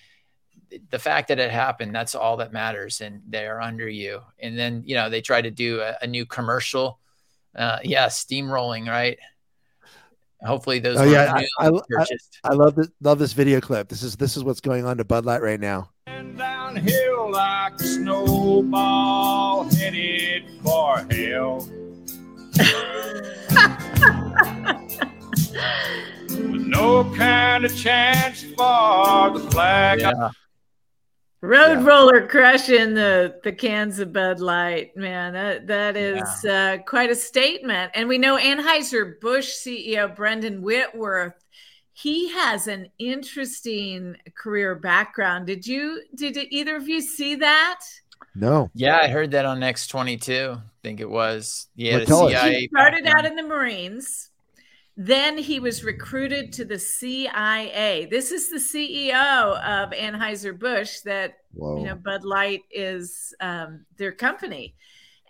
The fact that it happened, that's all that matters. And they're under you. And then, you know, they try to do a, a new commercial. Uh, yeah, steamrolling, right? Hopefully those. Oh yeah, I, I, I, I, love this. Love this video clip. This is this is what's going on to Bud Light right now. Downhill like a snowball headed for hell. With no kind of chance for the flag. Yeah. Road yeah. roller crushing the the cans of Bud Light, man. That that is yeah. uh, quite a statement. And we know Anheuser Busch CEO Brendan Whitworth. He has an interesting career background. Did you did either of you see that? No. Yeah, I heard that on X twenty two. I think it was. Yeah, CIA. he started out in the Marines. Then he was recruited to the CIA. This is the CEO of Anheuser-Busch that, Whoa. you know, Bud Light is um, their company.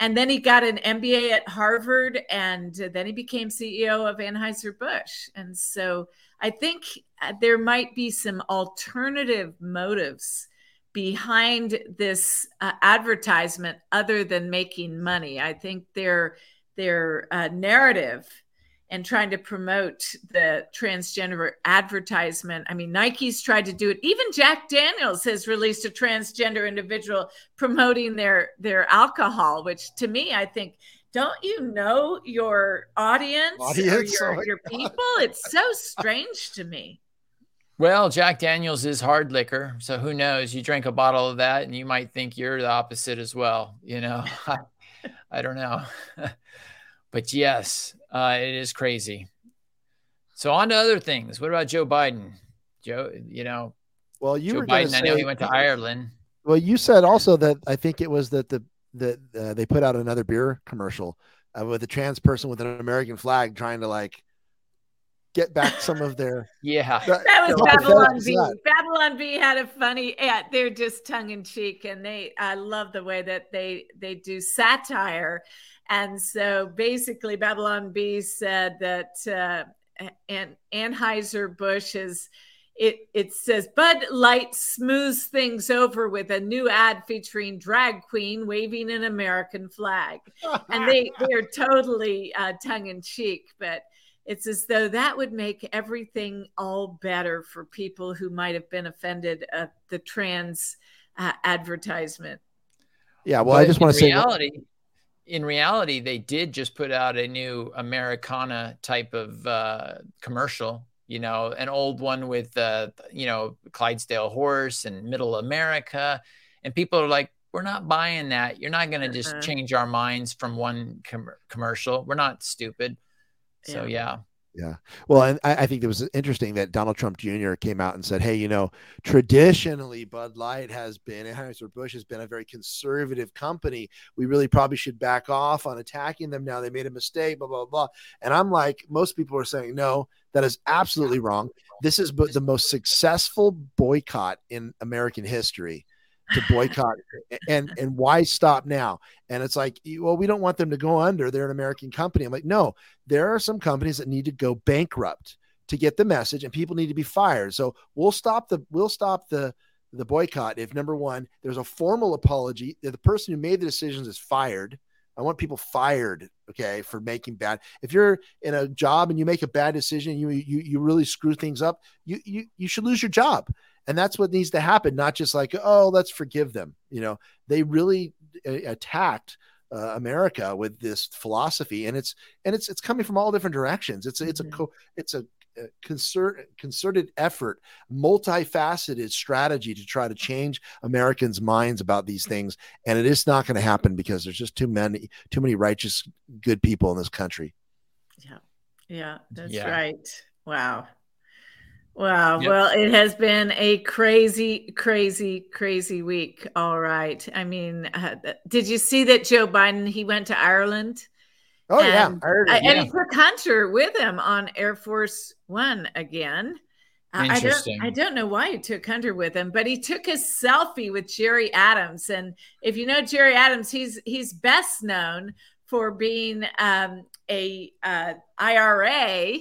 And then he got an MBA at Harvard and then he became CEO of Anheuser-Busch. And so I think uh, there might be some alternative motives behind this uh, advertisement other than making money. I think their their uh, narrative and trying to promote the transgender advertisement. I mean, Nike's tried to do it. Even Jack Daniels has released a transgender individual promoting their their alcohol, which to me, I think, don't you know your audience, audience? or your, oh your people? It's so strange to me. Well, Jack Daniels is hard liquor, so who knows? You drink a bottle of that, and you might think you're the opposite as well. You know, I, I don't know. But yes, uh, it is crazy. So on to other things. What about Joe Biden? Joe, you know, well, you Joe were Biden. Say, I know he went to Ireland. Well, you said also that I think it was that the that uh, they put out another beer commercial uh, with a trans person with an American flag trying to like get back some of their yeah that, that was babylon bee babylon bee had a funny yeah they're just tongue-in-cheek and they i love the way that they they do satire and so basically, Babylon Bee said that uh, An- Anheuser-Busch is. It, it says Bud Light smooths things over with a new ad featuring drag queen waving an American flag, and they they are totally uh, tongue in cheek, but it's as though that would make everything all better for people who might have been offended at the trans uh, advertisement. Yeah, well, but I just want to say reality in reality, they did just put out a new Americana type of uh, commercial. You know, an old one with uh, you know Clydesdale horse and Middle America, and people are like, "We're not buying that. You're not going to just uh-huh. change our minds from one com- commercial. We're not stupid." So yeah. yeah. Yeah. Well, and I, I, think it was interesting that Donald Trump Jr. came out and said, hey, you know, traditionally Bud Light has been, Anheuser-Busch has been a very conservative company. We really probably should back off on attacking them now. They made a mistake, blah, blah, blah. And I'm like, most people are saying, no, that is absolutely wrong. This is the most successful boycott in American history to boycott and and why stop now? And it's like well we don't want them to go under. They're an american company. I'm like no there are some companies that need to go bankrupt to get the message and people need to be fired. So we'll stop the we'll stop the the boycott if number one there's a formal apology. The person who made the decisions is fired. I want people fired okay for making bad. If you're in a job and you make a bad decision you you you really screw things up you you, you should lose your job and that's what needs to happen not just like oh let's forgive them you know they really uh, attacked uh, America with this philosophy, and it's and it's it's coming from all different directions. It's a, it's a mm-hmm. co- it's a, a concert, concerted effort, multifaceted strategy to try to change Americans' minds about these things, and it is not going to happen because there's just too many too many righteous, good people in this country. Yeah, yeah, that's yeah. right. Wow. Wow. Yep. Well, it has been a crazy, crazy, crazy week. All right. I mean, uh, did you see that Joe Biden he went to Ireland? Oh and, yeah, it, yeah. and he took Hunter with him on Air Force One again. I don't, I don't know why he took Hunter with him, but he took a selfie with Gerry Adams. And if you know Gerry Adams, he's he's best known for being um, a uh, IRA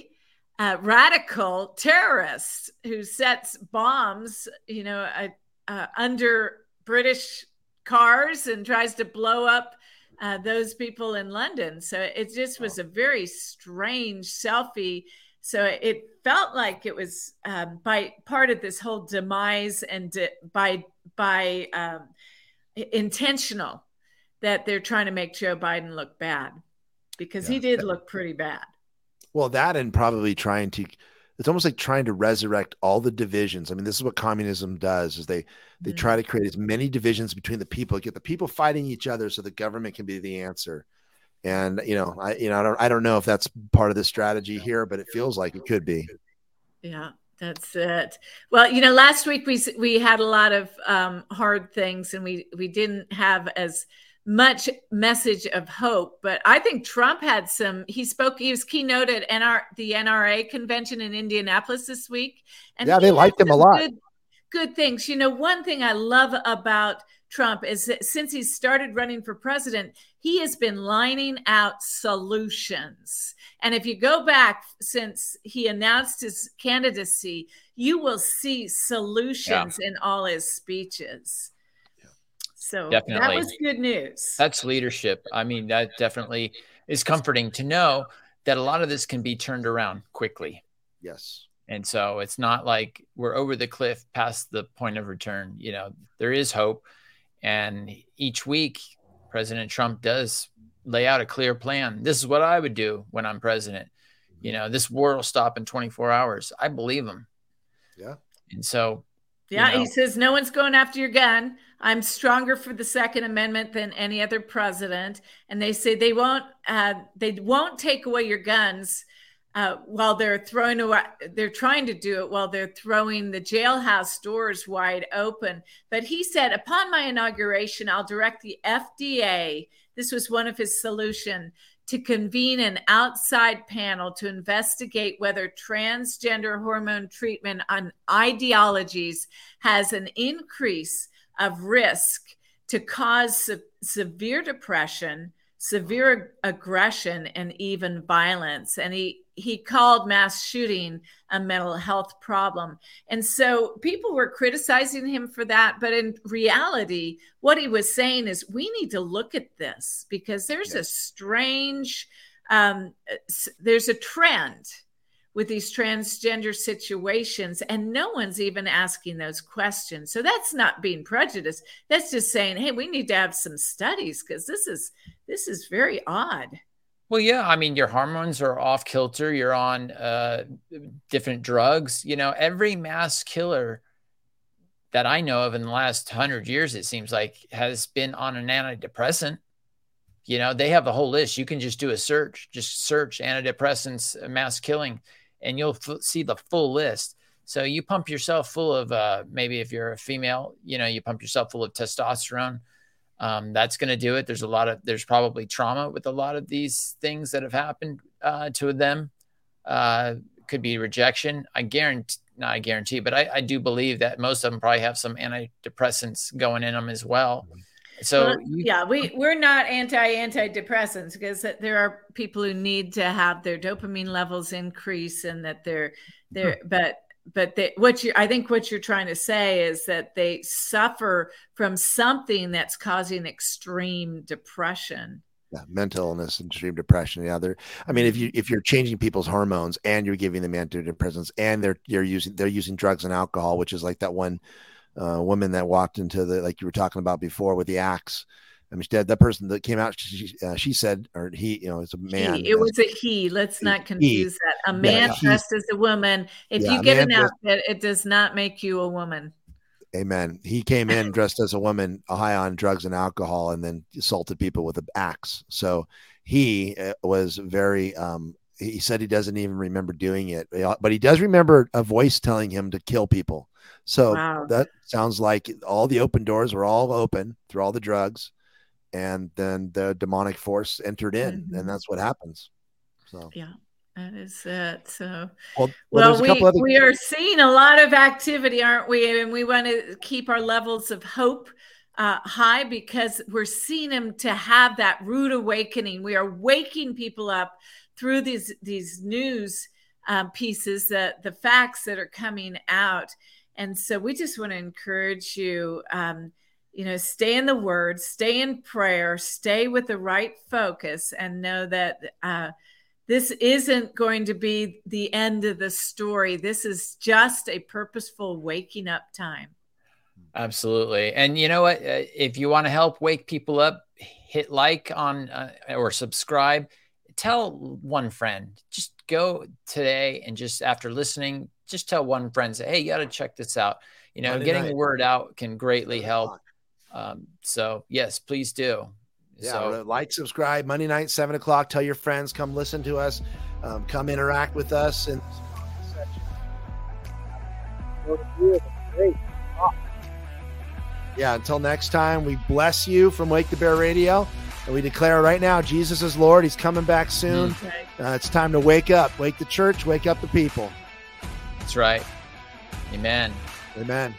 uh, radical terrorist who sets bombs, you know, uh, uh, under British cars and tries to blow up uh, those people in London. So it just was a very strange selfie. So it felt like it was um, by part of this whole demise and de- by by um, intentional that they're trying to make Joe Biden look bad because yeah. he did look pretty bad. Well, that and probably trying to it's almost like trying to resurrect all the divisions. I mean, this is what communism does is they they mm-hmm. try to create as many divisions between the people, get the people fighting each other so the government can be the answer. And you know, I you know, I don't I don't know if that's part of the strategy here, but it feels like it could be. Yeah. That's it. Well, you know, last week we we had a lot of um, hard things, and we we didn't have as much message of hope. But I think Trump had some. He spoke. He was keynote at NR the NRA convention in Indianapolis this week, and yeah, they liked him a lot. Good, good things. You know, one thing I love about Trump is that since he started running for president, he has been lining out solutions. And if you go back since he announced his candidacy, you will see solutions yeah. in all his speeches. So definitely. that was good news. That's leadership. I mean, that definitely is comforting to know that a lot of this can be turned around quickly. Yes. And so it's not like we're over the cliff past the point of return. You know, there is hope. And each week, President Trump does lay out a clear plan. This is what I would do when I'm president. You know, this war will stop in 24 hours. I believe him. Yeah. And so, yeah, you know, he says, no one's going after your gun. I'm stronger for the Second Amendment than any other president, and they say they won't uh, they won't take away your guns uh, while they're throwing away. They're trying to do it while they're throwing the jailhouse doors wide open. But he said, upon my inauguration, I'll direct the FDA. This was one of his solution to convene an outside panel to investigate whether transgender hormone treatment on ideologies has an increase of risk to cause se- severe depression, severe aggression, and even violence. And he he called mass shooting a mental health problem. And so people were criticizing him for that. But in reality, what he was saying is we need to look at this because there's yes. a strange, um, there's a trend with these transgender situations and no one's even asking those questions. So that's not being prejudiced. That's just saying hey we need to have some studies because this is this is very odd. Well yeah i mean your hormones are off kilter. You're on uh, different drugs. You know every mass killer that i know of in the last 100 years it seems like has been on an antidepressant. You know they have a whole list. You can just do a search just search antidepressants mass killing and you'll f- see the full list. So you pump yourself full of uh, maybe if you're a female, you know, you pump yourself full of testosterone. Um, that's going to do it. There's a lot of there's probably trauma with a lot of these things that have happened uh, to them. Uh, could be rejection. I guarantee, not I guarantee, but I, I, do believe that most of them probably have some antidepressants going in them as well. Mm-hmm. So well, you, yeah, we we're not anti antidepressants because there are people who need to have their dopamine levels increase and that they're they're hmm. but but they, what you I think what you're trying to say is that they suffer from something that's causing extreme depression. Yeah, mental illness and extreme depression. Yeah, they're. I mean, if you if you're changing people's hormones and you're giving them antidepressants and they're they're using they're using drugs and alcohol, which is like that one uh, woman that walked into the like you were talking about before with the axe. I mean, that, that person that came out, she, uh, she said, or he, you know, it's a man. He, it was a he. Let's not confuse that. A man yeah, dressed as a woman. If yeah, you get an outfit, it does not make you a woman. Amen. He came in dressed as a woman, high on drugs and alcohol, and then assaulted people with an axe. So he uh, was very. Um, he said he doesn't even remember doing it, but he does remember a voice telling him to kill people. So wow. that sounds like all the open doors were all open through all the drugs, and then the demonic force entered in, mm-hmm. and that's what happens. So yeah. That is it. So, well, well, well we, other- we are seeing a lot of activity, aren't we? And we want to keep our levels of hope uh, high because we're seeing them to have that rude awakening. We are waking people up through these these news um, pieces, that the facts that are coming out, and so we just want to encourage you. Um, you know, stay in the Word, stay in prayer, stay with the right focus, and know that. Uh, this isn't going to be the end of the story. This is just a purposeful waking up time. Absolutely. And you know what? Uh, if you want to help wake people up, hit like on uh, or subscribe. Tell one friend. Just go today and just after listening, just tell one friend, say, hey, you got to check this out. You know, Monday getting night. the word out can greatly help. Um, so, yes, please do. Yeah, so, like, subscribe Monday night, seven o'clock. Tell your friends, come listen to us, um, come interact with us. And yeah, until next time, we bless you from Wake the Bear Radio. And we declare right now, Jesus is Lord. He's coming back soon. Mm-hmm. Uh, it's time to wake up. Wake the church, wake up the people. That's right. Amen. Amen.